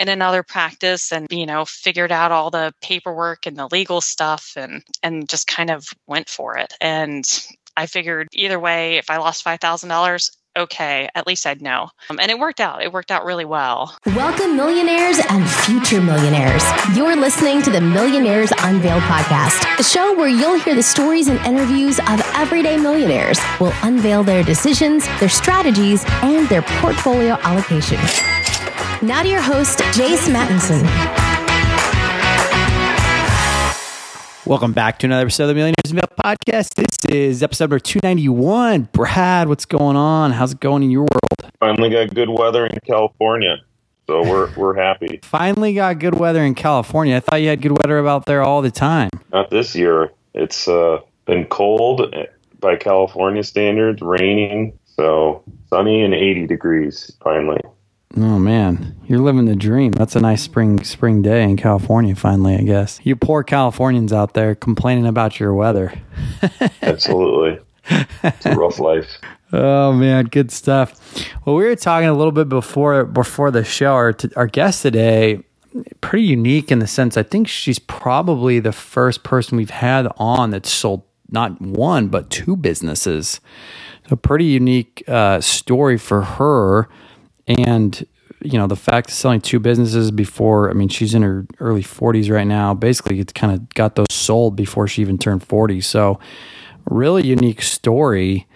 in another practice and, you know, figured out all the paperwork and the legal stuff and, and just kind of went for it. And I figured either way, if I lost $5,000, okay, at least I'd know. Um, and it worked out. It worked out really well. Welcome, millionaires and future millionaires. You're listening to the Millionaires Unveiled podcast, a show where you'll hear the stories and interviews of everyday millionaires. We'll unveil their decisions, their strategies, and their portfolio allocation. Now to your host, Jace Mattinson. Welcome back to another episode of the Millionaires Unveiled podcast. This is episode number 291. Brad, what's going on? How's it going in your world? Finally got good weather in California. So we're we're happy. Finally got good weather in California. I thought you had good weather out there all the time. Not this year. It's uh, been cold by California standards, raining. So sunny and 80 degrees finally. Oh man, you're living the dream. That's a nice spring spring day in California finally, I guess. You poor Californians out there complaining about your weather. Absolutely. It's a rough life. Oh man, good stuff. Well, we were talking a little bit before before the show. Our, our guest today, pretty unique in the sense I think she's probably the first person we've had on that sold not one but two businesses. So pretty unique uh, story for her and you know the fact of selling two businesses before i mean she's in her early 40s right now basically it's kind of got those sold before she even turned 40 so really unique story.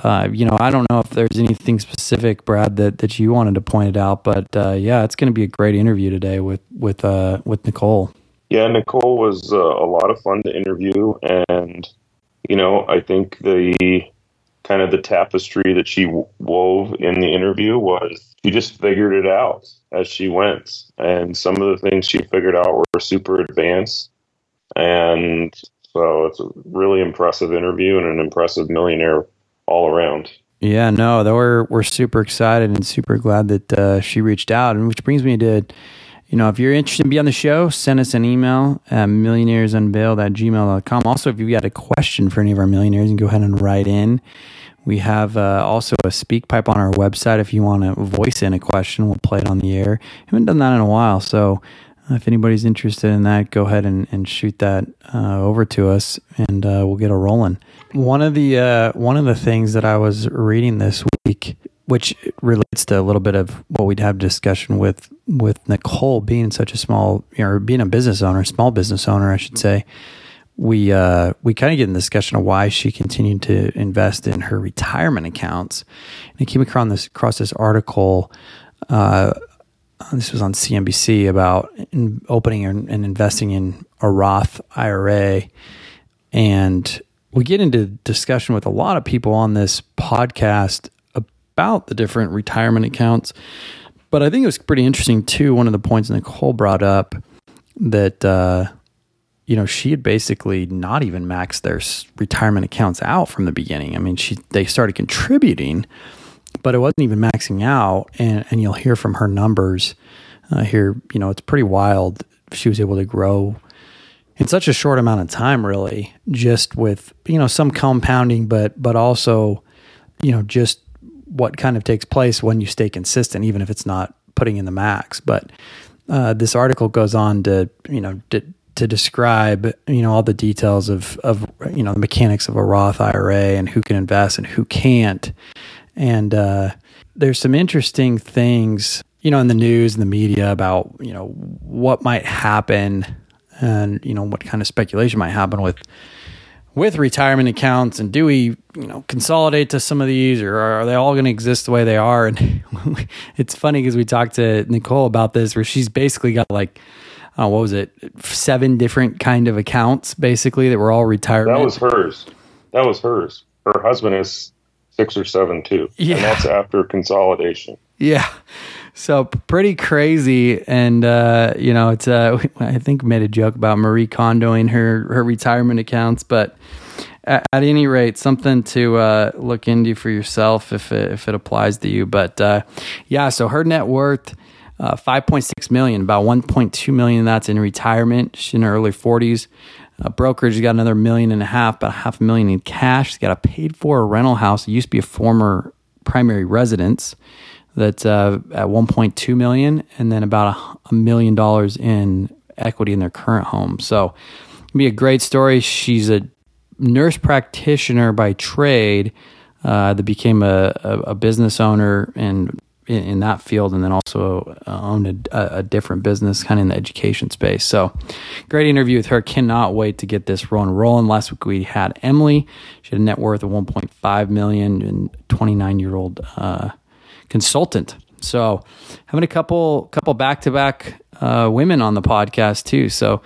Uh, you know i don't know if there's anything specific brad that, that you wanted to point it out but uh, yeah it's going to be a great interview today with with uh, with nicole. Yeah nicole was uh, a lot of fun to interview. And you know i think the kind of the tapestry that she wove in the interview was she just figured it out as she went. And some of the things she figured out were super advanced. And so it's a really impressive interview and an impressive millionaire all around. Yeah, no, we're we're super excited and super glad that uh, she reached out, and which brings me to, you know, if you're interested in being on the show, send us an email at millionairesunveiled at gmail.com. Also, if you've got a question for any of our millionaires, you can go ahead and write in. We have uh, also a SpeakPipe on our website. If you want to voice in a question, we'll play it on the air. Haven't done that in a while, so uh, if anybody's interested in that, go ahead and, and shoot that uh, over to us, and uh, we'll get a rolling. One of the uh, one of the things that I was reading this week, which relates to a little bit of what we'd have discussion with with Nicole being such a small, or being a business owner, small business owner, I should say we uh, we kind of get in the discussion of why she continued to invest in her retirement accounts. And I came across this across this article. Uh, this was on CNBC about opening and investing in a Roth IRA, and we get into discussion with a lot of people on this podcast about the different retirement accounts. But I think it was pretty interesting too. One of the points Nicole brought up that. Uh, you know, she had basically not even maxed their retirement accounts out from the beginning. I mean, she they started contributing, but it wasn't even maxing out. And and you'll hear from her numbers uh, here. You know, it's pretty wild. She was able to grow in such a short amount of time, really, just with you know some compounding, but but also you know just what kind of takes place when you stay consistent, even if it's not putting in the max. But uh, this article goes on to you know to, to describe you know all the details of of you know the mechanics of a Roth IRA and who can invest and who can't. And uh, there's some interesting things you know in the news and the media about you know what might happen and you know what kind of speculation might happen with with retirement accounts and do we you know consolidate to some of these or are they all going to exist the way they are and it's funny because we talked to nicole about this where she's basically got like uh, what was it, seven different kind of accounts basically that were all retirement. That was hers. That was hers. Her husband is six or seven too. Yeah. And that's after consolidation. Yeah. So pretty crazy. And, uh, you know, it's, uh, I think made a joke about Marie Kondoing her, her retirement accounts, but at, at any rate, something to, uh, look into for yourself if it, if it applies to you. But, uh, yeah, so her net worth, uh, 5.6 million, about 1.2 million that's in retirement. She's in her early 40s. Uh, brokerage, has got another million and a half, about half a million in cash. She's got a paid for rental house. It used to be a former primary residence. That's uh, at 1.2 million, and then about a, a million dollars in equity in their current home. So, it'd be a great story. She's a nurse practitioner by trade uh, that became a, a, a, business owner and in, in, that field, and then also uh, owned a, a different business, kind of in the education space. So, great interview with her. Cannot wait to get this rolling. Rolling. Last week we had Emily. She had a net worth of 1.5 million and 29 year old uh, consultant. So, having a couple couple back to back women on the podcast too. So,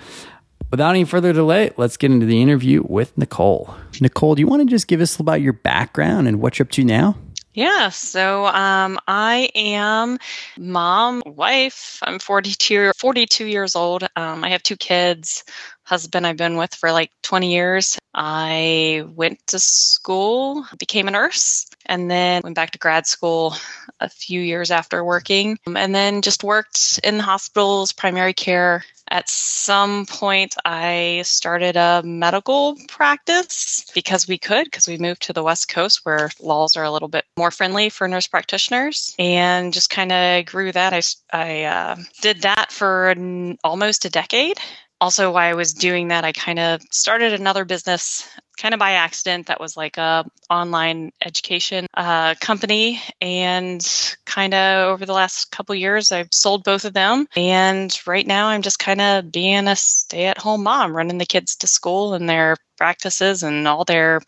without any further delay, let's get into the interview with Nicole. Nicole, do you want to just give us about your background and what you're up to now? Yeah, so um, I am mom, wife. I'm 42, 42 years old. Um, I have two kids, husband I've been with for like 20 years. I went to school, became a nurse, and then went back to grad school a few years after working, um, and then just worked in the hospitals, primary care, at some point, I started a medical practice because we could, because we moved to the West Coast where laws are a little bit more friendly for nurse practitioners, and just kind of grew that. I, I uh, did that for an, almost a decade also while I was doing that, I kind of started another business kind of by accident that was like a online education uh, company. And kind of over the last couple years i've sold both of them. And right now i'm just kind of being a stay-at-home mom running the kids to school and their practices and all their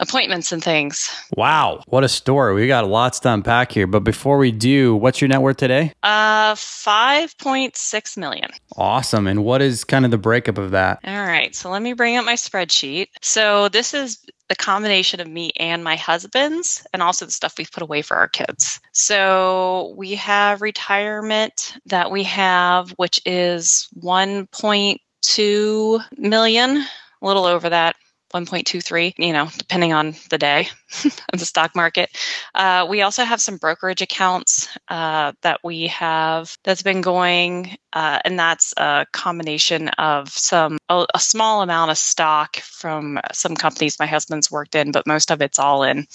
appointments and things. Wow, what a story. We got lots to unpack here, but before we do, what's your net worth today? Uh 5.6 million. Awesome. And what is kind of the breakup of that? All right, so let me bring up my spreadsheet. So this is the combination of me and my husband's and also the stuff we've put away for our kids. So we have retirement that we have which is 1.2 million a little over that 1.23, you know, depending on the day of the stock market. Uh, we also have some brokerage accounts uh, that we have that's been going, uh, and that's a combination of some a, a, small amount of stock from some companies my husband's worked in, but most of it's all in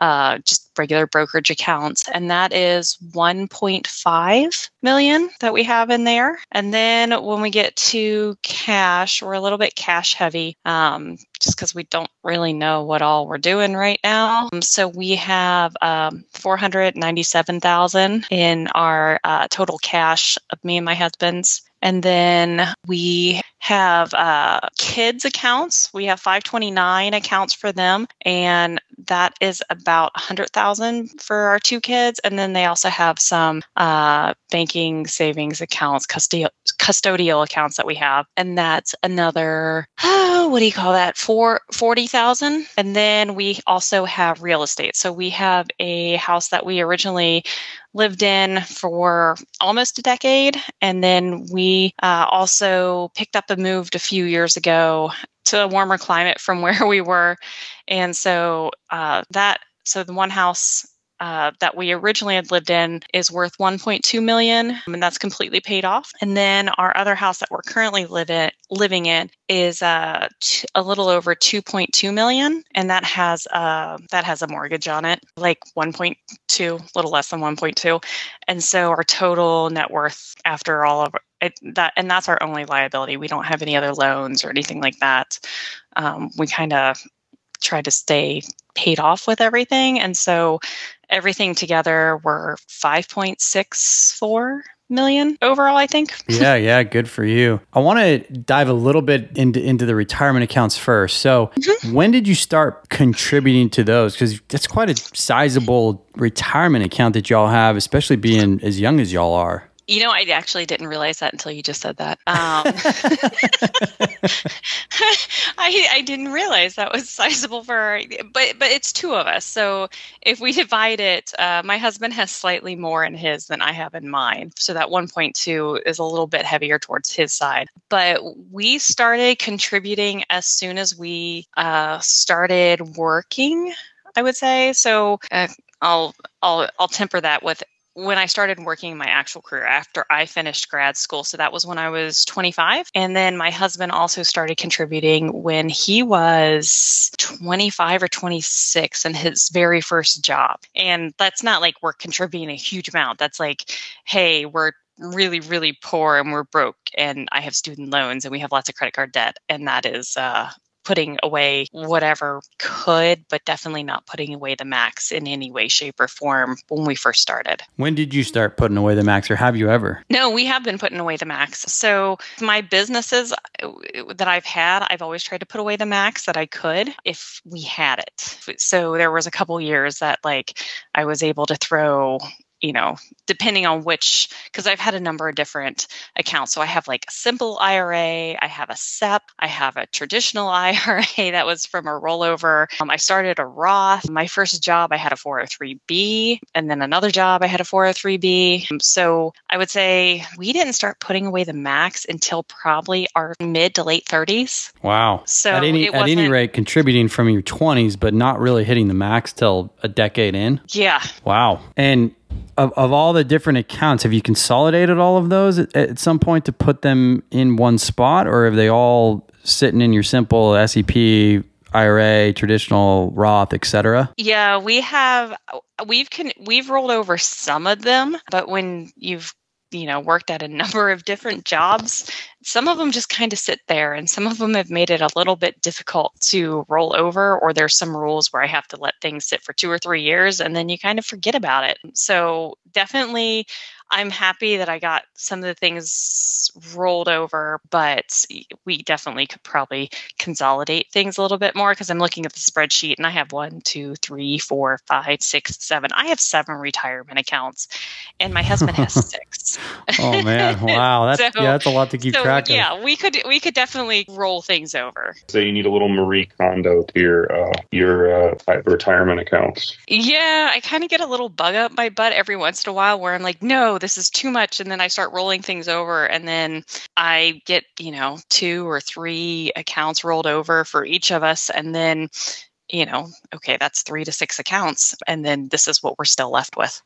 uh, just regular brokerage accounts, and that is 1.5 million that we have in there. And then when we get to cash, we're a little bit cash heavy. Um, just because we don't really know what all we're doing right now. Um, so we have um, 497,000 in our uh, total cash of me and my husband's. And then we have uh, kids accounts. We have 529 accounts for them, and that is about 100,000 for our two kids. And then they also have some uh, banking savings accounts, custodial, custodial accounts that we have, and that's another oh, what do you call that? For 40,000. And then we also have real estate. So we have a house that we originally lived in for almost a decade. And then we uh, also picked up moved a few years ago to a warmer climate from where we were. And so uh, that, so the one house uh, that we originally had lived in is worth 1.2 million and that's completely paid off. And then our other house that we're currently live in, living in is uh, t- a little over 2.2 million and that has uh, that has a mortgage on it like 1.2 a little less than 1.2 and so our total net worth after all of it, that and that's our only liability. We don't have any other loans or anything like that. Um, we kind of try to stay paid off with everything and so everything together were 5.64 million overall i think. Yeah yeah good for you. I want to dive a little bit into into the retirement accounts first. So mm-hmm. when did you start contributing to those? Because that's quite a sizable retirement account that y'all have especially being as young as y'all are you know, I actually didn't realize that until you just said that. Um, I, I didn't realize that was sizable for, but but it's two of us. So if we divide it, uh, my husband has slightly more in his than I have in mine. So that 1.2 is a little bit heavier towards his side. But we started contributing as soon as we uh, started working. I would say so. Uh, I'll I'll I'll temper that with when I started working my actual career after I finished grad school. So that was when I was 25. And then my husband also started contributing when he was 25 or 26 in his very first job. And that's not like we're contributing a huge amount. That's like, hey, we're really really poor and we're broke and i have student loans and we have lots of credit card debt and that is uh, putting away whatever could, but definitely not putting away the max in any way, shape, or form when we first started. When did you start putting away the max, or have you ever? No, we have been putting away the max. So, my businesses uh, that I've had, I've always tried to put away the max that I could if we had it. So, there was a couple years that, like, I was able to throw you know, depending on which, because I've had a number of different accounts. So I have like a simple IRA, I have a SEP, I have a traditional IRA that was from a rollover. Um, I started a Roth. My first job, I had a 403B, and then another job, I had a 403B. Um, so I would say we didn't start putting away the max until probably our mid to late 30s. Wow. So at any, at any rate, contributing from your 20s, but not really hitting the max till a decade in. Yeah. Wow. And of, of all the different accounts, have you consolidated all of those at, at, some point to put them in one spot, or have they all sitting in your simple SEP, IRA, traditional Roth, etc.? Yeah, we have we've can we've rolled over some of them, but when you've you know worked at a number of different jobs some of them just kind of sit there and some of them have made it a little bit difficult to roll over or there's some rules where i have to let things sit for two or three years and then you kind of forget about it so definitely I'm happy that I got some of the things rolled over, but we definitely could probably consolidate things a little bit more because I'm looking at the spreadsheet and I have one, two, three, four, five, six, seven. I have seven retirement accounts, and my husband has six. oh man, wow, that's so, yeah, that's a lot to keep so, track of. Yeah, we could we could definitely roll things over. So you need a little Marie Kondo to your uh, your uh, retirement accounts. Yeah, I kind of get a little bug up my butt every once in a while where I'm like, no, this is too much. And then I start rolling things over. And then I get, you know, two or three accounts rolled over for each of us. And then, you know, okay, that's three to six accounts. And then this is what we're still left with.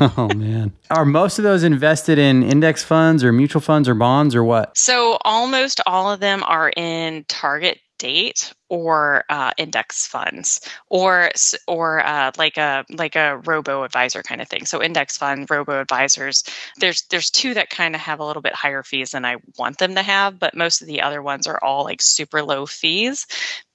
oh, man. Are most of those invested in index funds or mutual funds or bonds or what? So almost all of them are in target date or uh, index funds or or uh, like a like a robo advisor kind of thing. So index fund robo advisors there's there's two that kind of have a little bit higher fees than i want them to have but most of the other ones are all like super low fees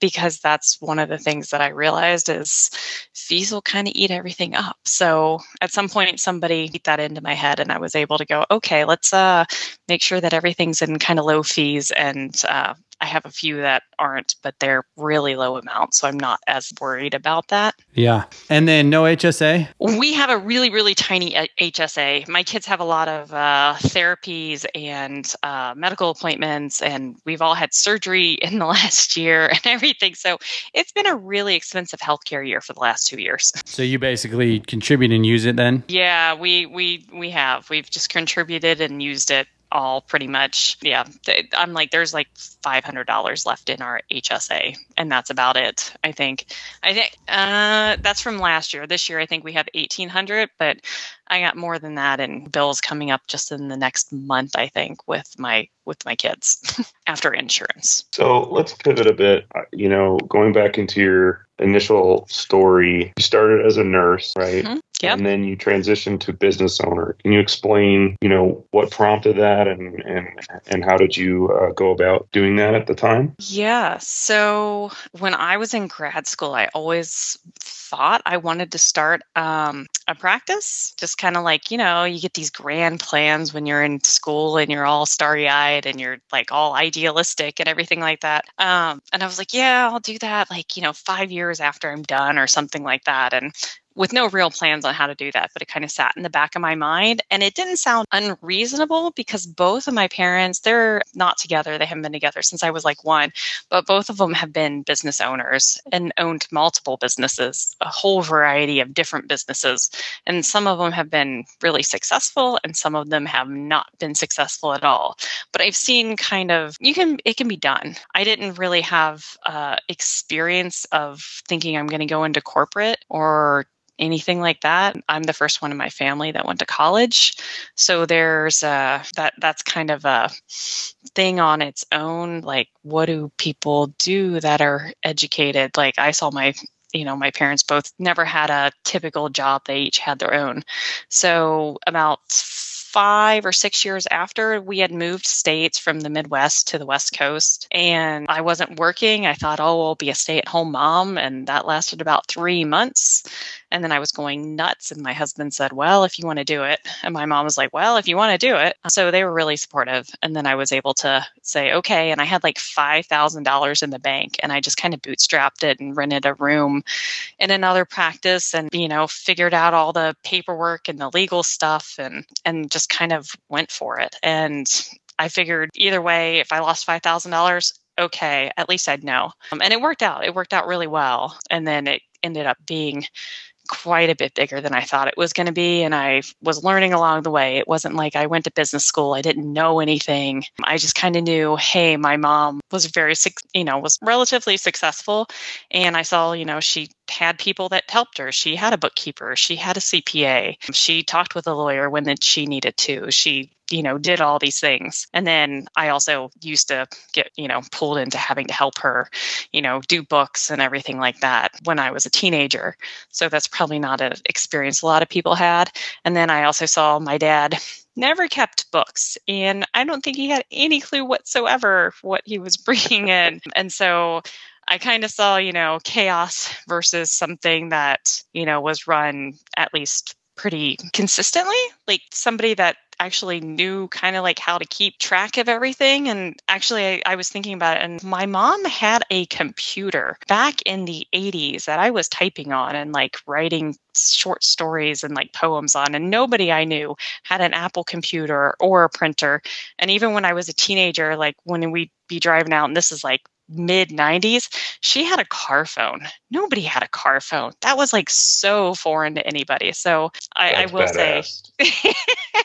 because that's one of the things that i realized is fees will kind of eat everything up. So at some point somebody beat that into my head and i was able to go okay let's uh make sure that everything's in kind of low fees and uh, I have a few that aren't, but they're really low amount. So I'm not as worried about that. Yeah. And then no HSA? We have a really, really tiny HSA. My kids have a lot of uh, therapies and uh, medical appointments, and we've all had surgery in the last year and everything. So it's been a really expensive healthcare year for the last two years. So you basically contribute and use it then? Yeah, we we we have. We've just contributed and used it all pretty much yeah i'm like there's like $500 left in our hsa and that's about it i think. I think uh, that's from last year. This year i think we have 1800 but i got more than that and bills coming up just in the next month i think with my with my kids after insurance. So let's pivot a bit. Uh, you know going back into your initial story you started as a nurse right? Mm-hmm. Yep. And then you transition to business owner. Can you explain, you know, what prompted that and and and how did you uh, go about doing that at the time? Yeah. So when I was in grad school, I always thought I wanted to start um, a practice. Just kind of like, you know, you get these grand plans when you're in school and you're all starry eyed and you're like all idealistic and everything like that. Um, and I was like, yeah, I'll do that like, you know, five years after I'm done or something like that. And with no real plans on how to do that, but it kind of sat in the back of my mind. And it didn't sound unreasonable because both of my parents, they're not together. They haven't been together since I was like one, but both of them have been business owners and owned multiple businesses, a whole variety of different businesses. And some of them have been really successful and some of them have not been successful at all. But I've seen kind of, you can, it can be done. I didn't really have uh, experience of thinking I'm going to go into corporate or anything like that. I'm the first one in my family that went to college. So there's uh, that that's kind of a thing on its own. Like, what do people do that are educated? Like, I saw my you know, my parents both never had a typical job. They each had their own. So about five or six years after we had moved states from the Midwest to the West Coast and I wasn't working, I thought, oh, I'll be a stay at home mom. And that lasted about three months. And then I was going nuts. And my husband said, Well, if you want to do it. And my mom was like, Well, if you want to do it. So they were really supportive. And then I was able to say, Okay. And I had like $5,000 in the bank. And I just kind of bootstrapped it and rented a room in another practice and, you know, figured out all the paperwork and the legal stuff and, and just kind of went for it. And I figured either way, if I lost $5,000, okay, at least I'd know. Um, and it worked out. It worked out really well. And then it ended up being quite a bit bigger than I thought it was going to be. And I was learning along the way. It wasn't like I went to business school, I didn't know anything. I just kind of knew, hey, my mom was very, you know, was relatively successful. And I saw, you know, she had people that helped her. She had a bookkeeper, she had a CPA, she talked with a lawyer when she needed to. She you know, did all these things. And then I also used to get, you know, pulled into having to help her, you know, do books and everything like that when I was a teenager. So that's probably not an experience a lot of people had. And then I also saw my dad never kept books and I don't think he had any clue whatsoever what he was bringing in. And so I kind of saw, you know, chaos versus something that, you know, was run at least pretty consistently, like somebody that actually knew kind of like how to keep track of everything. And actually, I, I, was thinking about it, and my mom had a computer back in the 80s that I was typing on and like writing short stories and like poems on. And nobody I knew had an Apple computer or a printer. And even when I was a teenager, like when we'd be driving out, and this is like mid 90s, she had a car phone. Nobody had a car phone. That was like so foreign to anybody. So I, I will badass. say,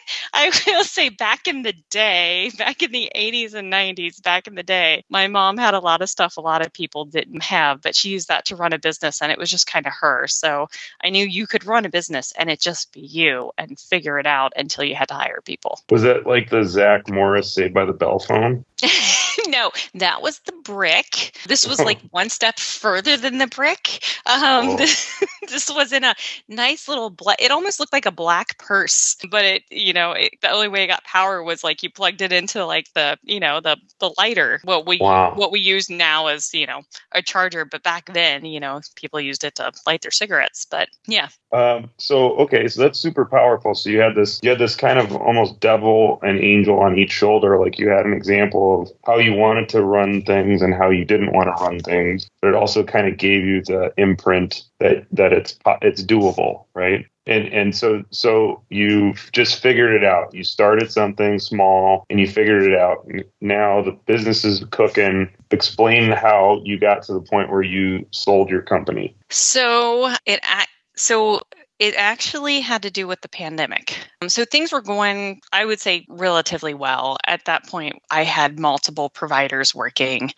I will say, back in the day, back in the 80s and 90s, back in the day, my mom had a lot of stuff a lot of people didn't have, but she used that to run a business and it was just kind of her. So I knew you could run a business and it just be you and figure it out until you had to hire people. Was that like the Zach Morris Saved by the Bell phone? no, that was the brick. This was like one step further than the brick. Um, this, this, was in a nice little black. It almost looked like a black purse, but it, you know, it, the only way it got power was like you plugged it into like the, you know, the the lighter. What we wow. what we use now is you know a charger, but back then, you know, people used it to light their cigarettes. But yeah. Um, so okay, so that's super powerful. So you had this, you had this kind of almost devil and angel on each shoulder. Like you had an example of how you wanted to run things and how you didn't want to run things, but it also kind of gave you the imprint that that it's it's doable, right? And and so so you've just figured it out. You started something small and you figured it out. Now the business is cooking. Explain how you got to the point where you sold your company. So it so it actually had to do with the pandemic. Um, so things were going, I would say, relatively well. At that point, I had multiple providers working.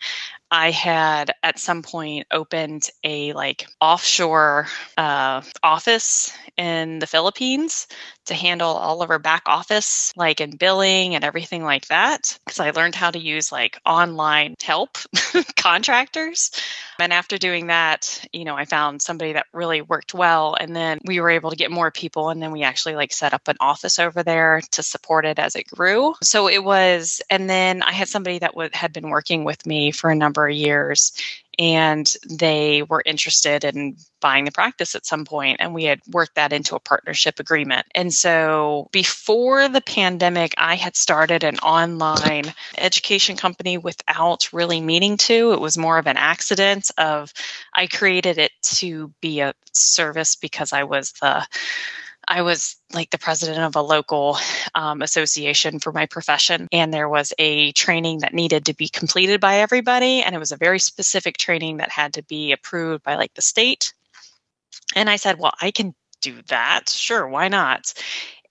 I had at some point opened a like offshore uh, office in the Philippines to handle all of our back office, like in billing and everything like that. Because I learned how to use like online help contractors. And after doing that, you know, I found somebody that really worked well. And then we were able to get more people. And then we actually like set up an office over there to support it as it grew. So it was, and then I had somebody that w- had been working with me for a number of years and they were interested in buying the practice at some point and we had worked that into a partnership agreement. And so before the pandemic i had started an online education company without really meaning to. It was more of an accident of i created it to be a service because i was the I was like the president of a local um, association for my profession, and there was a training that needed to be completed by everybody, and it was a very specific training that had to be approved by like the state. And I said, well, I can do that. Sure, why not?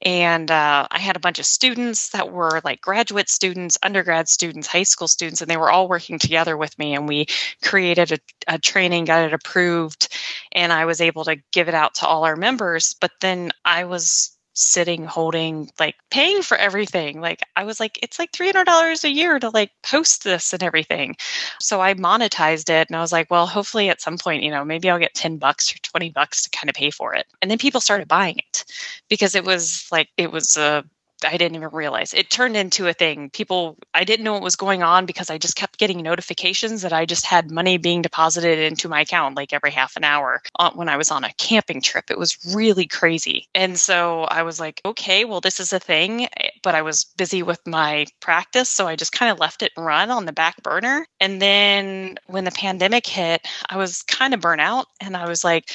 And uh, I had a bunch of students that were like graduate students, undergrad students, high school students, and they were all working together with me. And we created a, a training, got it approved, and I was able to give it out to all our members. But then I was sitting holding like paying for everything. Like i was like it's like $300 a year to like post this and everything. So i monetized it and i was like well hopefully at some point you know maybe i'll get 10 bucks or 20 bucks to kind of pay for it. And then people started buying it because it was like it was a I didn't even realize it turned into a thing. People, I didn't know what was going on because I just kept getting notifications that I just had money being deposited into my account like every half an hour when I was on a camping trip. It was really crazy. And so I was like, okay, well, this is a thing, but I was busy with my practice. So I just kind of left it run on the back burner. And then when the pandemic hit, I was kind of burnt out and I was like,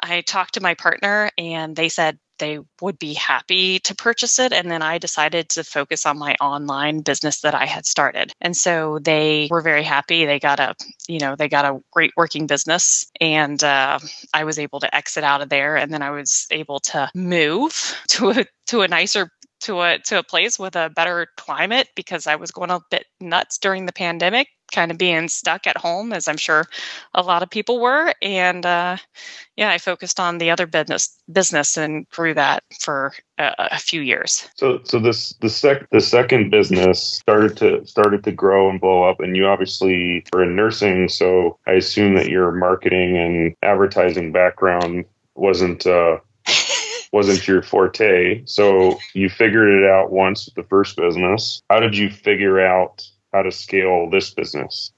I talked to my partner and they said, they would be happy to purchase it. And then I decided to focus on my online business that I had started. And so they were very happy. They got a, you know, they got a great working business. And uh, I was able to exit out of there. And then I was able to move to a to a nicer to a to a place with a better climate because I was going a bit nuts during the pandemic, kind of being stuck at home, as I'm sure a lot of people were. And uh, yeah, I focused on the other business business and grew that for a, a few years. So so this the sec the second business started to started to grow and blow up, and you obviously are in nursing, so I assume that your marketing and advertising background wasn't. Uh, wasn't your forte. So you figured it out once with the first business. How did you figure out how to scale this business?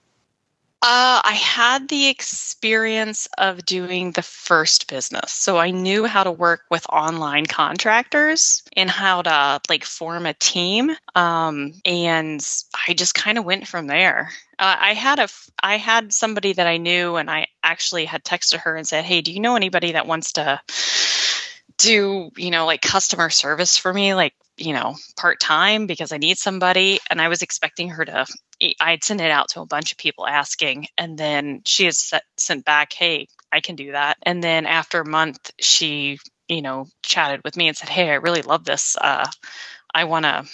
Uh, I had the experience of doing the first business. So I knew how to work with online contractors and how to like form a team. Um, and I just kind of went from there. Uh, I had a, I had somebody that I knew, and I actually had texted her and said, "Hey, do you know anybody that wants to do, you know, like customer service for me, like, you know, part time because I need somebody. And I was expecting her to, I'd send it out to a bunch of people asking. And then she has set, sent back, hey, I can do that. And then after a month, she, you know, chatted with me and said, hey, I really love this. Uh, I want to,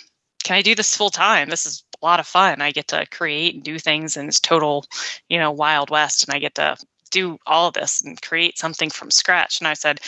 can I do this full time? This is a lot of fun. I get to create and do things and it's total, you know, wild west. And I get to do all of this and create something from scratch. And I said,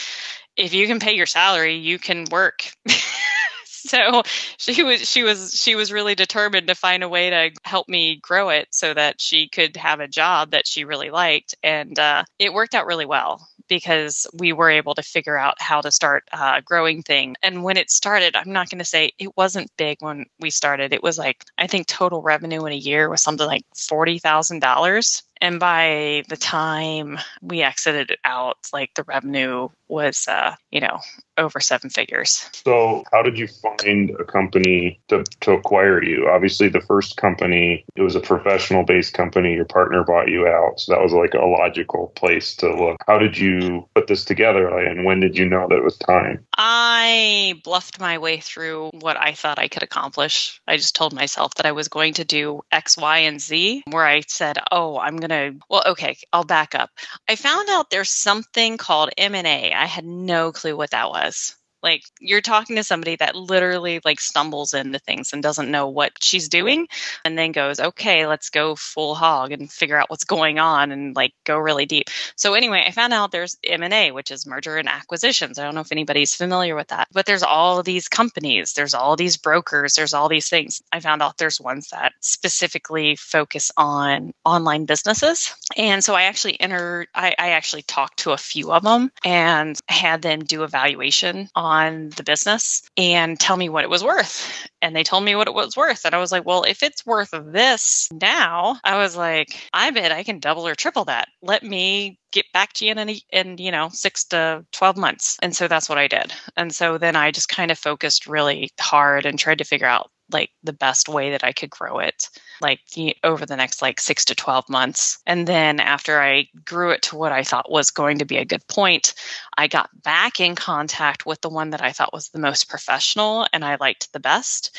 if you can pay your salary, you can work. so she was she was she was really determined to find a way to help me grow it so that she could have a job that she really liked. And uh, it worked out really well because we were able to figure out how to start uh, growing things and when it started i'm not going to say it wasn't big when we started. It was like i think total revenue in a year was something like $40000 and by the time we exited out like the revenue was uh you know over seven figures. So how did you find a company to, to acquire you? Obviously the first company it was a professional based company. Your partner bought you out. So that was like a logical place to look. How did you put this together and when did you know that it was time? I bluffed my way through what i thought i could accomplish. I just told myself that i was going to do x y and z where i said oh i'm going gonna well okay i'll back up. I found out there's something called m&a i had no clue what that was like you're talking to somebody that literally like stumbles into things and doesn't know what she's doing and then goes, okay, let's go full hog and figure out what's going on and like go really deep. So anyway, I found out there's M&A, which is merger and acquisitions. I don't know if anybody's familiar with that, but there's all these companies, there's all these brokers, there's all these things. I found out there's ones that specifically focus on online businesses. And so I actually entered, I, I actually talked to a few of them and had them do evaluation on on the business and tell me what it was worth. And they told me what it was worth. And I was like, well, if it's worth this now, I was like, I bet I can double or triple that. Let me get back to you in, any, in you know six to 12 months and so that's what i did and so then i just kind of focused really hard and tried to figure out like the best way that I could grow it like over the next like 6 to 12 months. And then after I grew it to what I thought was going to be a good point, I got back in contact with the one that I thought was the most professional and I liked the best.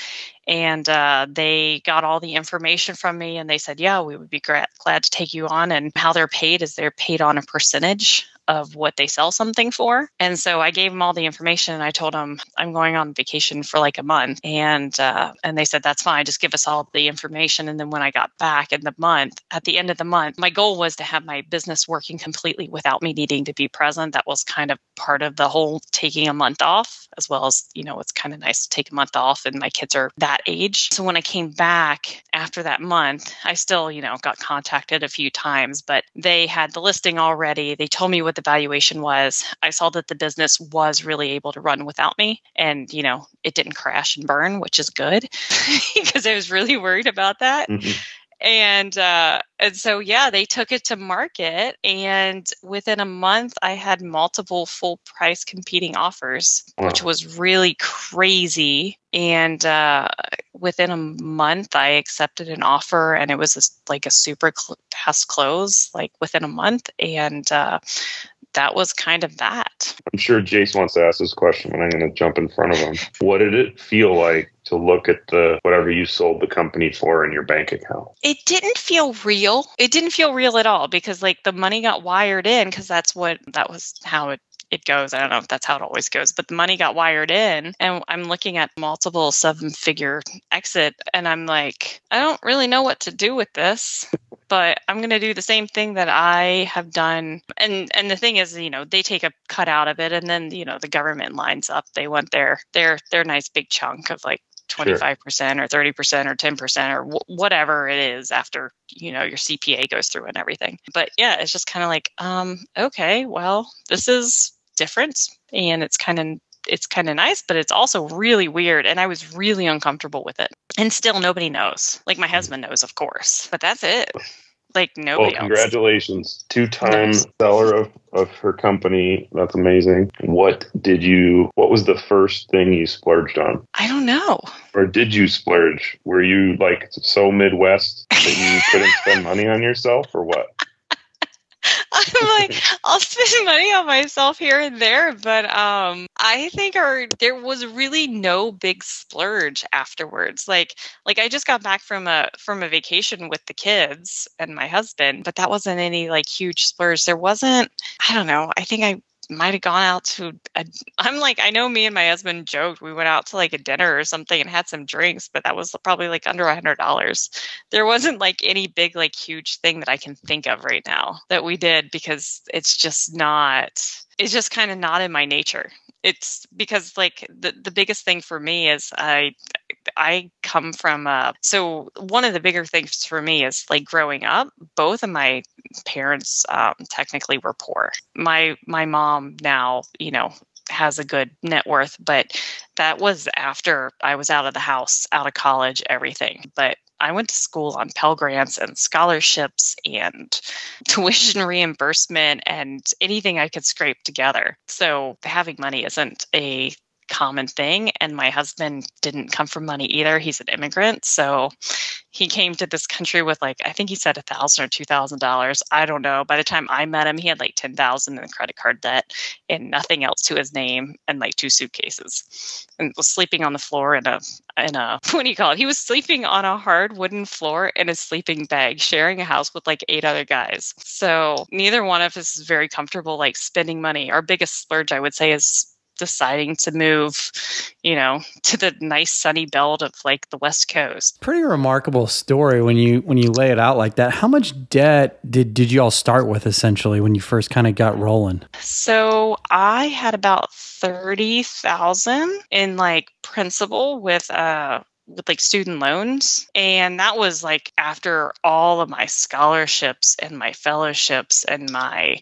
And uh, they got all the information from me and they said, Yeah, we would be glad to take you on. And how they're paid is they're paid on a percentage of what they sell something for. And so I gave them all the information and I told them I'm going on vacation for like a month. And uh, and they said that's fine, just give us all the information. And then when I got back in the month, at the end of the month, my goal was to have my business working completely without me needing to be present. That was kind of part of the whole taking a month off, as well as, you know, it's kind of nice to take a month off and my kids are that age. So when I came back after that month, I still, you know, got contacted a few times, but they had the listing already. They told me what the valuation was. I saw that the business was really able to run without me and, you know, it didn't crash and burn, which is good because I was really worried about that. Mm-hmm and uh, and so yeah, they took it to market, and within a month, I had multiple full price competing offers, wow. which was really crazy. And uh, within a month, I accepted an offer, and it was a, like a super cl- fast close, like within a month, and uh, that was kind of that. I'm sure Jace wants to ask this question, but I'm going to jump in front of him. What did it feel like to look at the whatever you sold the company for in your bank account? It didn't feel real. It didn't feel real at all because like the money got wired in because that's what that was how it it goes. I don't know if that's how it always goes, but the money got wired in. And I'm looking at multiple seven figure exit, and I'm like, I don't really know what to do with this. but I'm going to do the same thing that I have done. And and the thing is, you know, they take a cut out of it, and then you know the government lines up. They want their their their nice big chunk of like 25% or 30% or 10% or w- whatever it is after you know your cpa goes through and everything but yeah it's just kind of like um okay well this is different and it's kind of it's kind of nice but it's also really weird and i was really uncomfortable with it. And still nobody knows. Like my hmm. husband knows of course but that's it. Like nobody well congratulations. Two-time seller of, of her company. That's amazing. What did you what was the first thing you splurged on? I don't know. Or did you splurge? Were you like so midwest that you couldn't spend money on yourself or what I'm like, I'll spend money on myself here and there, but um, I think our there was really no big splurge afterwards. Like, like I just got back from a from a vacation with the kids and my husband, but that wasn't any like huge splurge. There wasn't. I don't know. I think I might have gone out to I'm like I know me and my husband joked we went out to like a dinner or something and had some drinks but that was probably like under a hundred dollars. There wasn't like any big like huge thing that I can think of right now that we did because it's just not it's just kind of not in my nature. It's because like the, the biggest thing for me is i i come from uh so one of the bigger things for me is like growing up both of my parents um, technically were poor my my mom now you know has a good net worth but that was after i was out of the house out of college everything but I went to school on Pell Grants and scholarships and tuition reimbursement and anything I could scrape together. So having money isn't a common thing. And my husband didn't come from money either. He's an immigrant. So he came to this country with like, I think he said a thousand or two thousand dollars. I don't know. By the time I met him, he had like ten thousand in credit card debt and nothing else to his name and like two suitcases. And was sleeping on the floor in a in a what do you call it? He was sleeping on a hard wooden floor in a sleeping bag, sharing a house with like eight other guys. So neither one of us is very comfortable like spending money. Our biggest splurge, I would say, is deciding to move, you know, to the nice sunny belt of like the West Coast. Pretty remarkable story when you when you lay it out like that. How much debt did did you all start with essentially when you first kind of got rolling? So I had about thirty thousand in like principal with uh with like student loans and that was like after all of my scholarships and my fellowships and my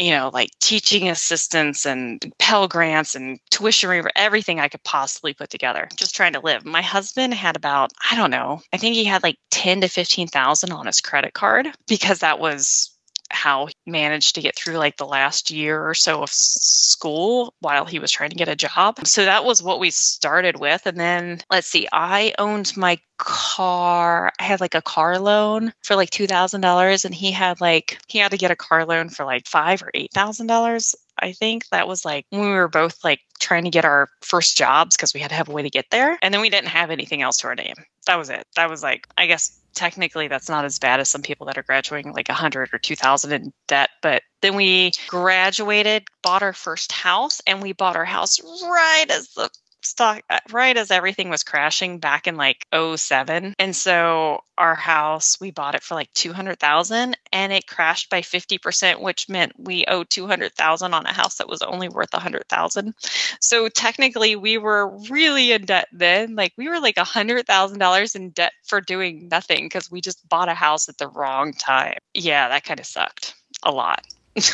you know, like teaching assistants and Pell Grants and tuition reimbursement, everything I could possibly put together, just trying to live. My husband had about, I don't know, I think he had like 10 to 15,000 on his credit card because that was how he managed to get through like the last year or so of school while he was trying to get a job. So that was what we started with. And then let's see, I owned my car I had like a car loan for like $2,000 and he had like he had to get a car loan for like 5 or $8,000 I think that was like when we were both like trying to get our first jobs because we had to have a way to get there and then we didn't have anything else to our name. That was it. That was like I guess technically that's not as bad as some people that are graduating like a 100 or 2000 in debt but then we graduated bought our first house and we bought our house right as the stock uh, right as everything was crashing back in like 07 and so our house we bought it for like 200,000 and it crashed by 50% which meant we owed 200,000 on a house that was only worth 100,000 so technically we were really in debt then. Like we were like $100,000 in debt for doing nothing because we just bought a house at the wrong time. Yeah that kind of sucked a lot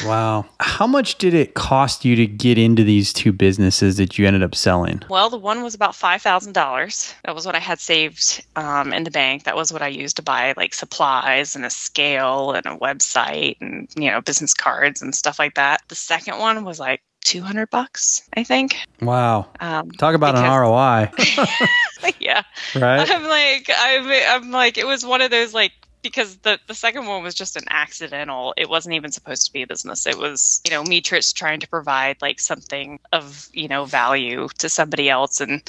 wow. How much did it cost you to get into these two businesses that you ended up selling? Well, the one was about $5,000. That was what I had saved um, in the bank. That was what I used to buy like supplies and a scale and a website and, you know, business cards and stuff like that. The second one was like 200 bucks, I think. Wow. Um, Talk about because, an ROI. yeah. Right. I'm like, I'm, I'm like, it was one of those like because the the second one was just an accidental. It wasn't even supposed to be a business. It was, you know, me trying to provide like something of, you know, value to somebody else and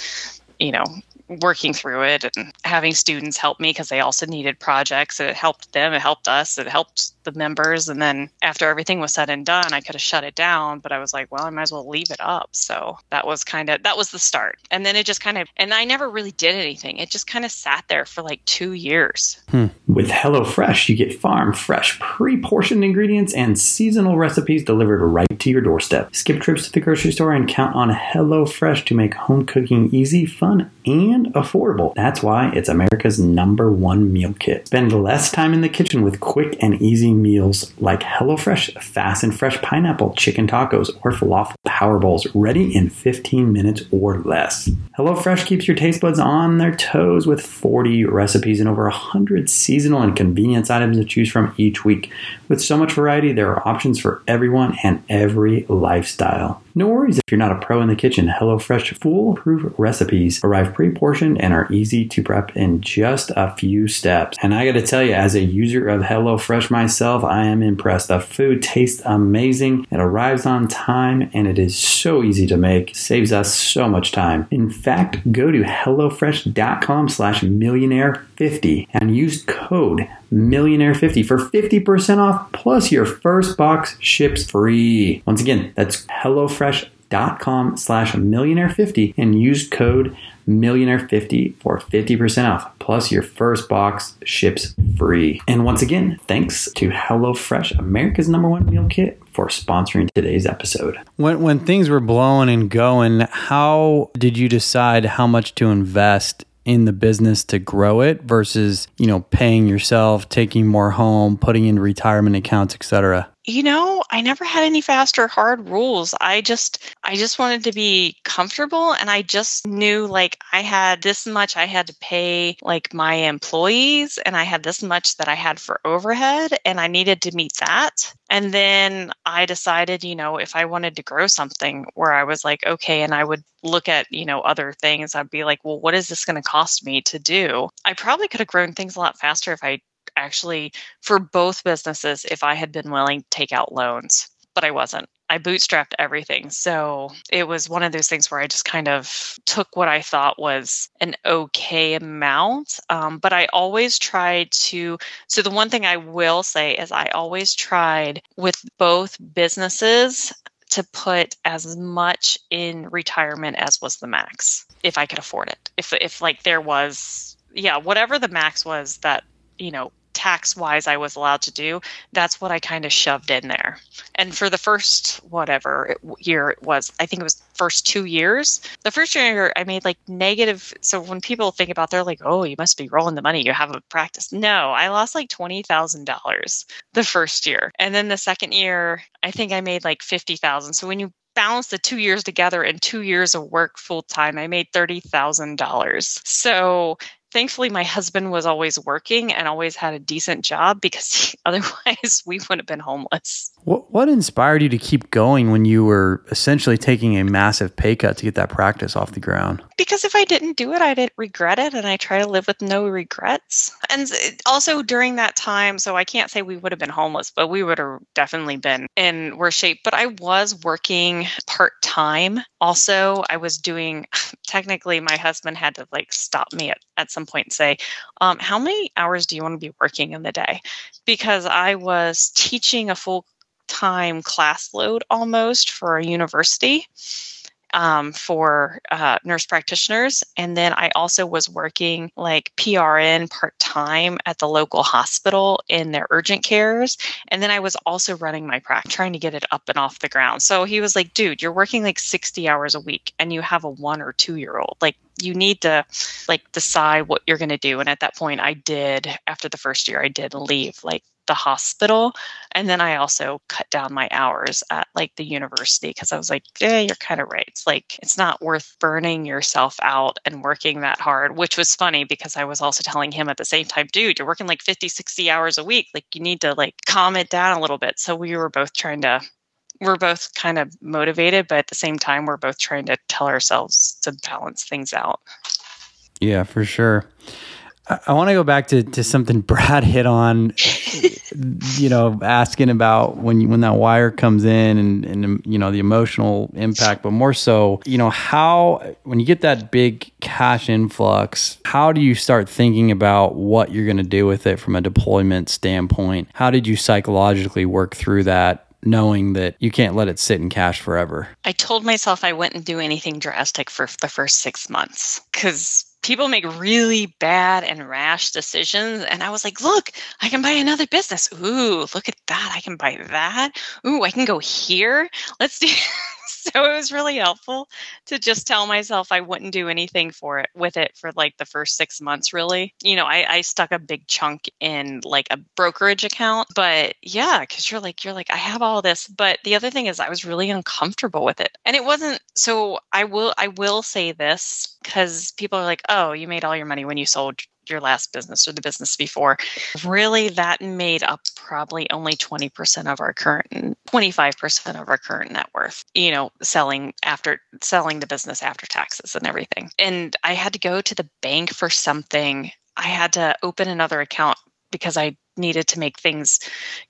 you know, working through it and having students help me because they also needed projects. It helped them, it helped us, it helped the members. And then after everything was said and done, I could have shut it down, but I was like, well, I might as well leave it up. So that was kind of that was the start. And then it just kind of and I never really did anything. It just kind of sat there for like two years. Hmm. With HelloFresh, you get farm fresh, pre-portioned ingredients and seasonal recipes delivered right to your doorstep. Skip trips to the grocery store and count on HelloFresh to make home cooking easy, fun, and affordable. That's why it's America's number one meal kit. Spend less time in the kitchen with quick and easy meals like HelloFresh fast and fresh pineapple chicken tacos or falafel power bowls ready in 15 minutes or less. HelloFresh keeps your taste buds on their toes with 40 recipes and over 100 seasonal and convenience items to choose from each week. With so much variety, there are options for everyone and every lifestyle. No worries if you're not a pro in the kitchen. HelloFresh foolproof recipes arrive pre portioned and are easy to prep in just a few steps. And I gotta tell you, as a user of HelloFresh myself, I am impressed. The food tastes amazing, it arrives on time, and it is so easy to make. saves us so much time. In fact, go to HelloFresh.com slash millionaire50 and use code millionaire50 for 50% off plus your first box ships free. Once again, that's HelloFresh.com slash millionaire50 and use code millionaire50 for 50% off plus your first box ships free. And once again, thanks to HelloFresh, America's number one meal kit for sponsoring today's episode. When when things were blowing and going, how did you decide how much to invest in the business to grow it versus, you know, paying yourself, taking more home, putting in retirement accounts, etc you know, I never had any fast or hard rules. I just I just wanted to be comfortable and I just knew like I had this much I had to pay like my employees and I had this much that I had for overhead and I needed to meet that. And then I decided, you know, if I wanted to grow something where I was like, okay, and I would look at, you know, other things, I'd be like, well, what is this going to cost me to do? I probably could have grown things a lot faster if I actually for both businesses if I had been willing to take out loans, but I wasn't. I bootstrapped everything. So it was one of those things where I just kind of took what I thought was an okay amount. Um, but I always tried to. So the one thing I will say is I always tried with both businesses to put as much in retirement as was the max if I could afford it. If, if like there was, yeah, whatever the max was that, you know, tax wise I was allowed to do, that's what I kind of shoved in there. And for the first whatever year it was, I think it was first two years. The first year I made like negative. So when people think about, they're like, "Oh, you must be rolling the money. You have a practice." No, I lost like twenty thousand dollars the first year, and then the second year I think I made like fifty thousand. So when you balance the two years together and two years of work full time, I made $30,000. So thankfully my husband was always working and always had a decent job because otherwise we would have been homeless. What what inspired you to keep going when you were essentially taking a massive pay cut to get that practice off the ground? Because if I didn't do it, I didn't regret it and I try to live with no regrets. And also during that time, so I can't say we would have been homeless, but we would have definitely been in worse shape. But I was working part-time. Also, I was doing technically my husband had to like stop me at, at some point and say, um, how many hours do you want to be working in the day? Because I was teaching a full time class load almost for a university um, for uh, nurse practitioners. And then I also was working like PRN part time at the local hospital in their urgent cares. And then I was also running my practice, trying to get it up and off the ground. So he was like, dude, you're working like 60 hours a week and you have a one or two year old. Like, you need to like decide what you're going to do and at that point i did after the first year i did leave like the hospital. And then I also cut down my hours at like the university because I was like, yeah, you're kind of right. It's like, it's not worth burning yourself out and working that hard, which was funny because I was also telling him at the same time, dude, you're working like 50, 60 hours a week. Like you need to like calm it down a little bit. So we were both trying to we're both kind of motivated, but at the same time, we're both trying to tell ourselves to balance things out. Yeah, for sure. I want to go back to, to something Brad hit on, you know, asking about when when that wire comes in and, and, you know, the emotional impact, but more so, you know, how, when you get that big cash influx, how do you start thinking about what you're going to do with it from a deployment standpoint? How did you psychologically work through that knowing that you can't let it sit in cash forever? I told myself I wouldn't do anything drastic for the first six months because people make really bad and rash decisions. And I was like, look, I can buy another business. Ooh, look at that. I can buy that. Ooh, I can go here. Let's do. so it was really helpful to just tell myself I wouldn't do anything for it with it for like the first six months, really. You know, I, I stuck a big chunk in like a brokerage account. But yeah, because you're like, you're like, I have all this. But the other thing is I was really uncomfortable with it. And it wasn't so I will I will say this because people are like, oh, you made all your money when you sold your last business or the business before. Really, that made up probably only 20% of our current 25% of our current net worth, you know, selling after selling the business after taxes and everything. And I had to go to the bank for something. I had to open another account because I needed to make things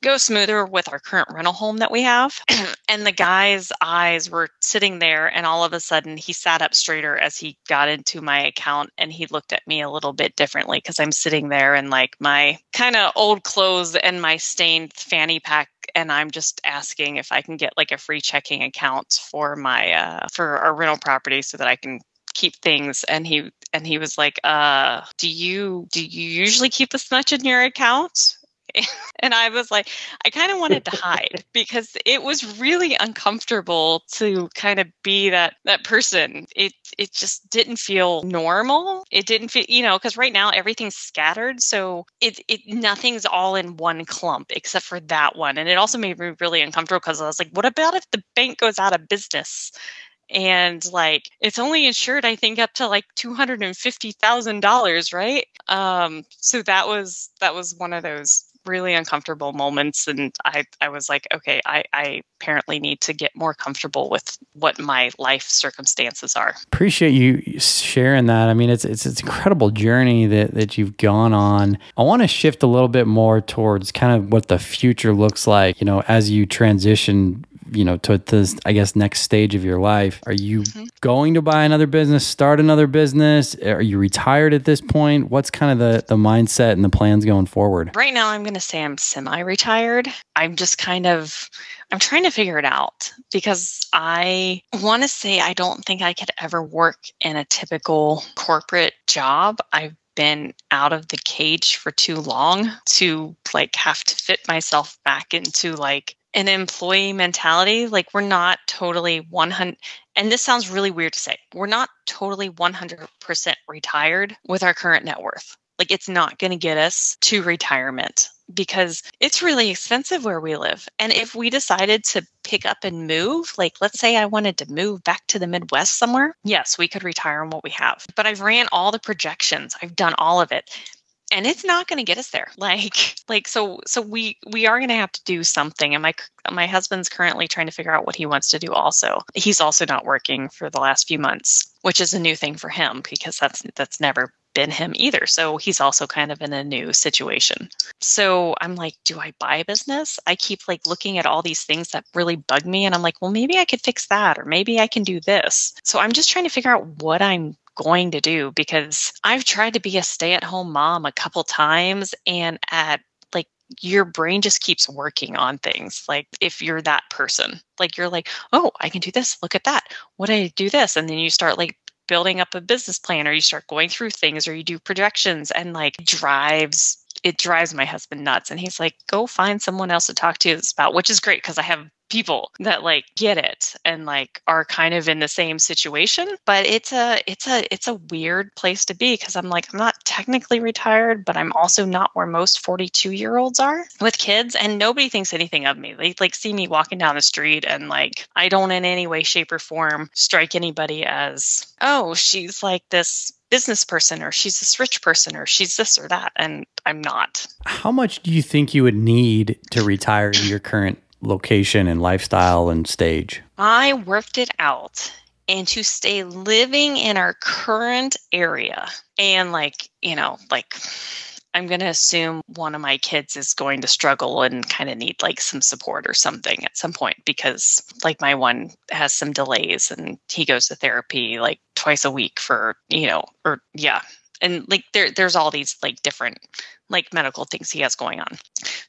go smoother with our current rental home that we have. and the guy's eyes were sitting there, and all of a sudden he sat up straighter as he got into my account and he looked at me a little bit differently because I'm sitting there in like my kind of old clothes and my stained fanny pack and I'm just asking if I can get like a free checking account for my uh, for our rental property so that I can keep things and he and he was like uh do you do you usually keep this much in your account and I was like, I kind of wanted to hide because it was really uncomfortable to kind of be that that person. It it just didn't feel normal. It didn't feel, you know, because right now everything's scattered, so it it nothing's all in one clump except for that one. And it also made me really uncomfortable because I was like, what about if the bank goes out of business? And like it's only insured i think up to like $250000 right? Um so that was that was one of those really uncomfortable moments and I, I was like okay I, I apparently need to get more comfortable with what my life circumstances are. Appreciate you sharing that. I mean it's it's, it's incredible journey that, that you've gone on. I want to shift a little bit more towards kind of what the future looks like you know as you transition you know to this i guess next stage of your life are you mm-hmm. going to buy another business start another business? Are you retired at this point? What's kind of the the mindset and the plans going forward? Right now i'm going to say i'm semi-retired. I'm just kind of i'm trying to figure it out because i want to say i don't think i could ever work in a typical corporate job. I've been out of the cage for too long to like have to fit myself back into like an employee mentality. Like we're not totally 100 and this sounds really weird to say. We're not totally 100% retired with our current net worth. Like it's not going to get us to retirement. because it's really expensive where we live. And if we decided to pick up and move, like let's say I wanted to move back to the Midwest somewhere, yes, we could retire on what we have. But I've ran all the projections, I've done all of it and it's not going to get us there like like so so we we are going to have to do something and my my husband's currently trying to figure out what he wants to do also. He's also not working for the last few months which is a new thing for him because that's that's never been him either so he's also kind of in a new situation. So i'm like do i buy a business? I keep like looking at all these things that really bug me and i'm like well maybe i could fix that or maybe i can do this. So i'm just trying to figure out what i'm going to do because I've tried to be a stay at home mom a couple times and at like your brain just keeps working on things. Like if you're that person, like you're like, oh, I can do this. Look at that. What I do this? And then you start like building up a business plan or you start going through things or you do projections and like drives it drives my husband nuts and he's like go find someone else to talk to about which is great because i have people that like get it and like are kind of in the same situation but it's a it's a it's a weird place to be because i'm like i'm not technically retired but i'm also not where most 42 year olds are with kids and nobody thinks anything of me. They like see me walking down the street and like i don't in any way shape or form strike anybody as oh she's like this business person or she's this rich person or she's this or that and i'm not. How much do you think you would need to retire in your current location and lifestyle and stage? I worked it out and to stay living in our current area and like, you know, like I'm going to assume one of my kids is going to struggle and kind of need like some support or something at some point because like my one has some delays and he goes to therapy like twice a week for, you know, or yeah. And like there there's all these like different like medical things he has going on.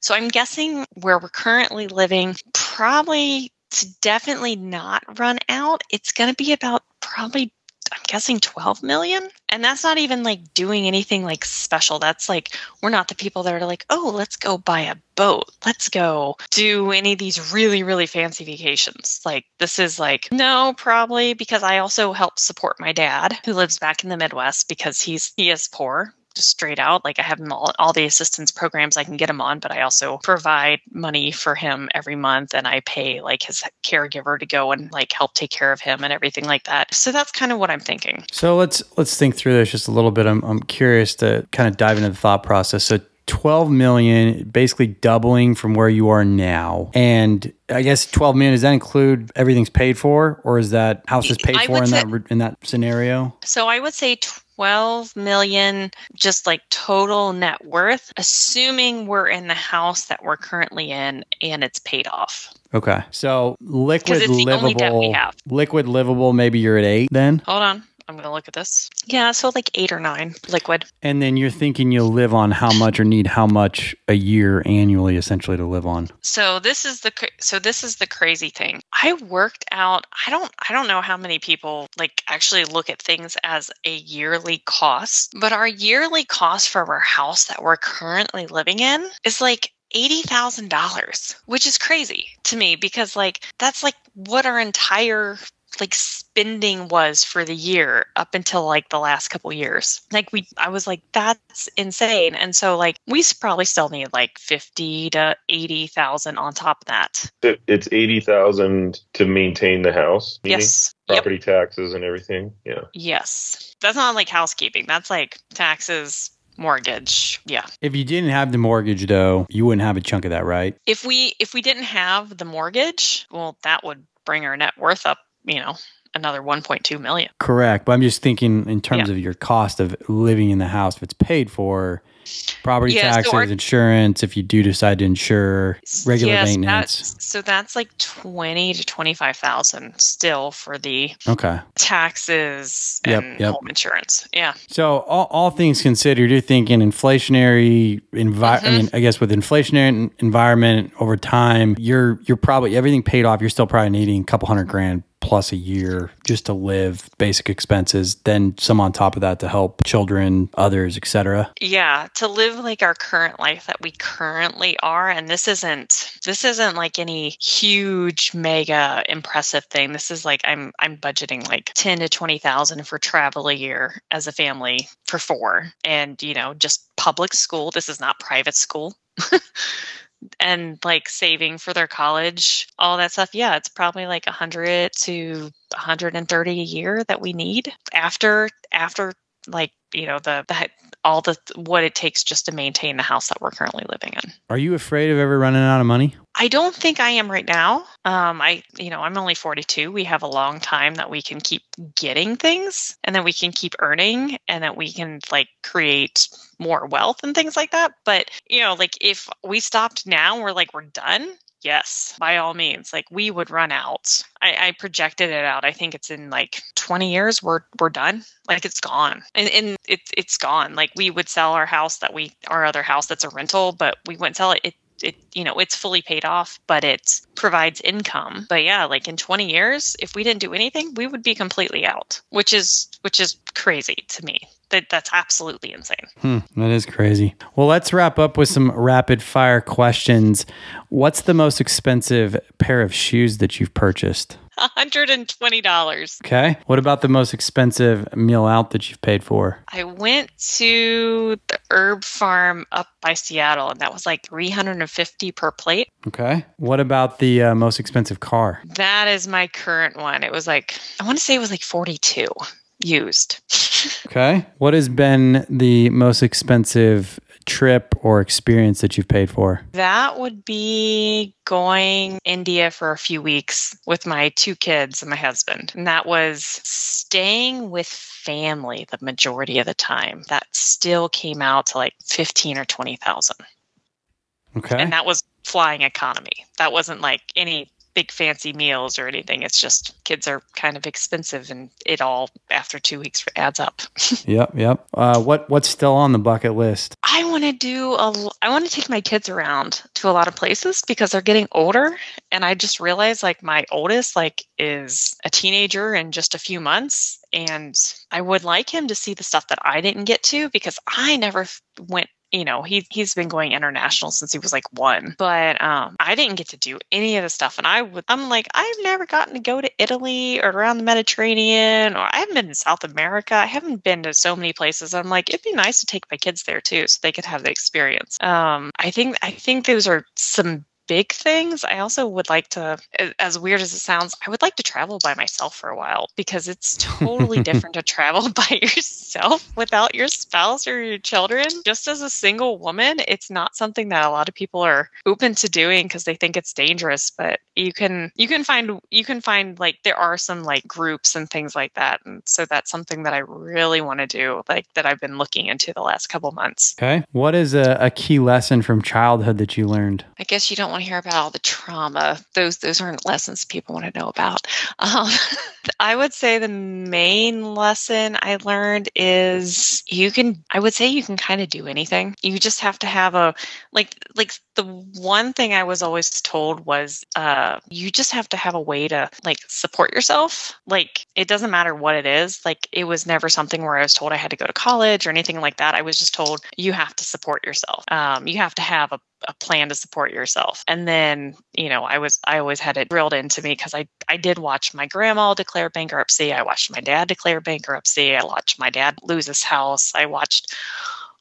So I'm guessing where we're currently living, probably to definitely not run out, it's going to be about probably I'm guessing 12 million. And that's not even like doing anything like special. That's like, we're not the people that are like, oh, let's go buy a boat. Let's go do any of these really, really fancy vacations. Like, this is like, no, probably because I also help support my dad who lives back in the Midwest because he's, he is poor just straight out. Like I have him all, all the assistance programs I can get him on, but I also provide money for him every month and I pay like his caregiver to go and like help take care of him and everything like that. So that's kind of what I'm thinking. So let's let's think through this just a little bit. I'm I'm curious to kind of dive into the thought process. So 12 million basically doubling from where you are now and i guess 12 million does that include everything's paid for or is that house is paid I for in say, that in that scenario so i would say 12 million just like total net worth assuming we're in the house that we're currently in and it's paid off. Okay. So liquid livable liquid livable maybe you're at eight then? Hold on I'm going to look at this. Yeah, so like eight or nine liquid. And then you're thinking you'll live on how much or need how much a year annually, essentially, to live on. So this is the so this is the crazy thing. I worked out. I don't I don't know how many people like actually look at things as a yearly cost, but our yearly cost for our house that we're currently living in is like $80,000, which is crazy to me because like that's like what our entire like spending was for the year up until like the last couple years. Like we I was like that's insane. And so like we probably still need like 50 to 80,000 on top of that. It's 80,000 to maintain the house. Yes. Property yep. taxes and everything. Yeah. Yes. That's not like housekeeping. That's like taxes, mortgage yeah if you didn't have the mortgage though you wouldn't have a chunk of that right if we if we didn't have the mortgage well that would bring our net worth up you know another 1.2 million correct but i'm just thinking in terms yeah. of your cost of living in the house if it's paid for property yeah, taxes, so our, insurance, if you do decide to insure, regular yes, maintenance. That's, so that's like twenty to twenty five thousand still for the okay taxes and yep, yep. home insurance. Yeah. So all, all things considered, you're thinking inflationary environment. Mm-hmm. I mean, I guess with inflationary environment over time, you're you're probably everything paid off. You're still probably needing a couple hundred grand plus a year just to live basic expenses then some on top of that to help children others etc yeah to live like our current life that we currently are and this isn't this isn't like any huge mega impressive thing. This is like i'm i'm budgeting like 10 to 20,000 for travel a year as a family for four. And you know just public school this is not private school and like saving for their college, all that stuff. Yeah, it's probably like 100 to 130 a year that we need after after like you know the, the all the what it takes just to maintain the house that we're currently living in. Are you afraid of ever running out of money? I don't think I am right now. Um, I, you know, I'm only 42. We have a long time that we can keep getting things and then we can keep earning and that we can like create more wealth and things like that. But, you know, like if we stopped now, we're like, we're done. Yes, by all means. Like we would run out. I, I, projected it out. I think it's in like 20 years. We're we're done. Like it's gone, and and it's it's gone. Like we would sell our house that we our other house that's a rental, but we wouldn't sell it. It it you know it's fully paid off but it provides income but yeah like in 20 years if we didn't do anything we would be completely out which is which is crazy to me that that's absolutely insane hmm, that is crazy well let's wrap up with some rapid fire questions what's the most expensive pair of shoes that you've purchased $120. Okay. What about the most expensive meal out that you've paid for? I went to the herb farm up by Seattle and that was like 350 per plate. Okay. What about the uh, most expensive car? That is my current one. It was like I want to say it was like 42 used. Okay. What has been the most expensive trip or experience that you've paid for? That would be going India for a few weeks with my two kids and my husband. And that was staying with family the majority of the time. That still came out to like 15 or 20,000. Okay. And that was flying economy. That wasn't like any big fancy meals or anything. It's just kids are kind of expensive, and it all after two weeks adds up. yep, yep. Uh, what what's still on the bucket list? I want to do a. I want to take my kids around to a lot of places because they're getting older, and I just realized like my oldest like is a teenager in just a few months, and I would like him to see the stuff that I didn't get to because I never went you know he he's been going international since he was like one. But um i didn't get to do any of the stuff. And i would i'm like i've never gotten to go to italy or around the mediterranean or i haven't been to south america. I haven't been to so many places. I'm like it'd be nice to take my kids there too so they could have the experience. Um i think i think those are some big things, I also would like to, as weird as it sounds, I would like to travel by myself for a while because it's totally different to travel by yourself without your spouse or your children. Just as a single woman, it's not something that a lot of people are open to doing because they think it's dangerous. But you can you can find you can find like there are some like groups and things like that, and so that's something that I really want to do, like that I've been looking into the last couple months. Okay, what is a, a key lesson from childhood that you learned? I guess you don't want want to hear about all the trauma. Those those aren't lessons people want to know about. Um, I would say the main lesson I learned is you can. I would say you can kind of do anything. You just have to have a like like the one thing I was always told was uh, you just have to have a way to like support yourself. Like it doesn't matter what it is. Like it was never something where I was told I had to go to college or anything like that. I was just told you have to support yourself. Um, you have to have a a plan to support yourself. And then, you know, I was I always had it drilled into me because I I did watch my grandma declare bankruptcy. I watched my dad declare bankruptcy. I watched my dad lose his house. I watched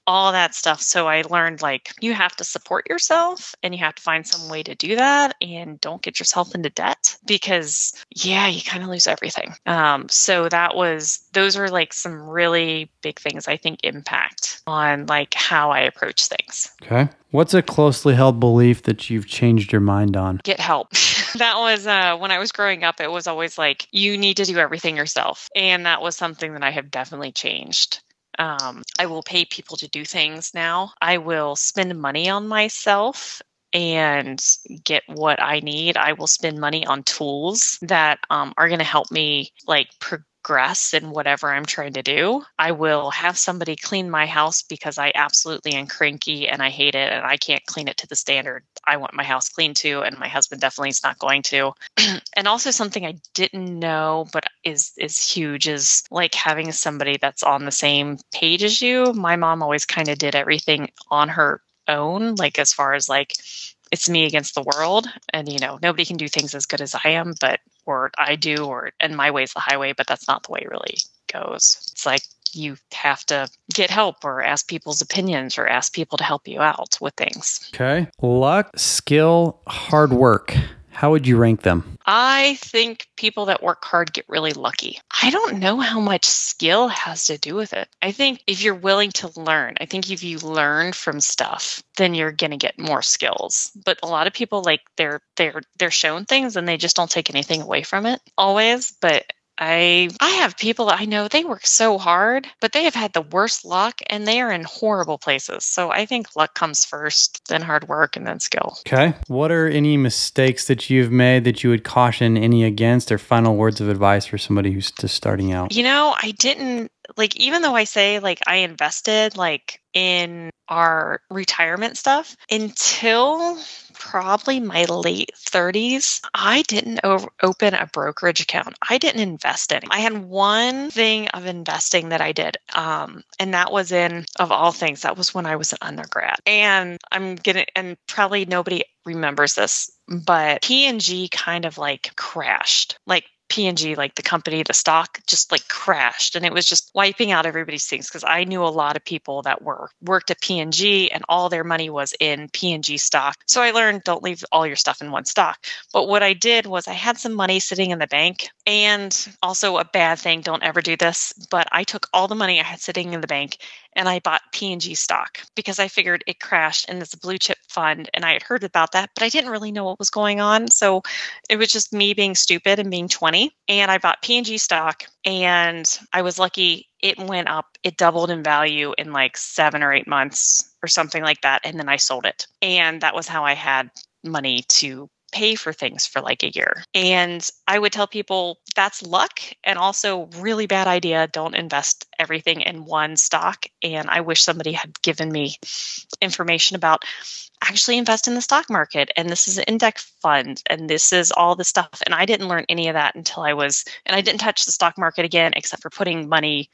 all that stuff. So I learned like you have to support yourself and you have to find some way to do that and don't get yourself into debt because yeah, you kind of lose everything. Um, so that was those are like some really big things I think impact on like how I approach things. Okay. What's a closely held belief that you've changed your mind on? Get help. that was uh, when I was growing up, it was always like, you need to do everything yourself. And that was something that I have definitely changed. Um, I will pay people to do things now. I will spend money on myself and get what I need. I will spend money on tools that um, are going to help me like progress progress in whatever I'm trying to do. I will have somebody clean my house because I absolutely am cranky and I hate it and I can't clean it to the standard I want my house clean to And my husband definitely is not going to. and also something I didn't know but is is huge is like having somebody that's on the same page as you. My mom always kind of did everything on her own, like as far as like it's me against the world and you know nobody can do things as good as i am but or i do or and my way is the highway but that's not the way it really goes. It's like you have to get help or ask people's opinions or ask people to help you out with things. Okay. Luck, skill, hard work. How would you rank them? I think people that work hard get really lucky. I don't know how much skill has to do with it. I think if you're willing to learn, I think if you learn from stuff, then you're going to get more skills. But a lot of people like they're they're they're shown things and they just don't take anything away from it always, but I I have people that I know they work so hard, but they have had the worst luck and they are in horrible places. So I think luck comes first, then hard work and then skill. Okay. What are any mistakes that you've made that you would caution any against or final words of advice for somebody who's just starting out? You know, I didn't like even though I say like I invested like in our retirement stuff until probably my late 30s, I didn't over- open a brokerage account. I didn't invest in. I had one thing of investing that I did, um, and that was in, of all things, that was when I was an undergrad. And I'm gonna, and probably nobody remembers this, but P&G kind of like crashed. Like P&G, like the company, the stock just like crashed and it was just wiping out everybody's things because I knew a lot of people that were worked at P&G and all their money was in P&G stock. So I learned don't leave all your stuff in one stock. But what I did was I had some money sitting in the bank and also a bad thing, don't ever do this, but I took all the money I had sitting in the bank and I bought P&G stock because I figured it crashed and it's a blue chip fund and I had heard about that, but I didn't really know what was going on. So it was just me being stupid and being 20 and I bought P&G stock and I was lucky it went up, it doubled in value in like 7 or 8 months or something like that and then I sold it. And that was how I had money to pay for things for like a year. And I would tell people that's luck and also really bad idea. Don't invest everything in one stock. And I wish somebody had given me information about actually invest in the stock market and this is an index fund and this is all the stuff and i didn't learn any of that until i was and i didn't touch the stock market again except for putting money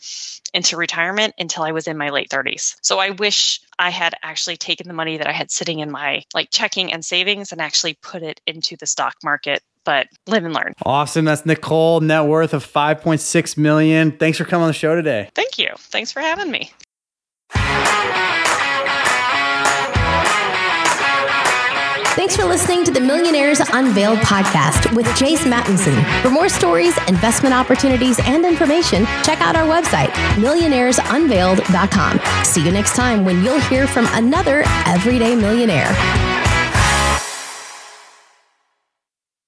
into retirement until i was in my late 30s so i wish i had actually taken the money that i had sitting in my like checking and savings and actually put it into the stock market but live and learn. Awesome. That's Nicole, net worth of 5.6 million. Thanks for coming on the show today. Thank you. Thanks for having me. Thanks for listening to the Millionaires Unveiled podcast with Jace Mattinson. For more stories, investment opportunities, and information, check out our website, millionairesunveiled.com. See you next time when you'll hear from another everyday millionaire.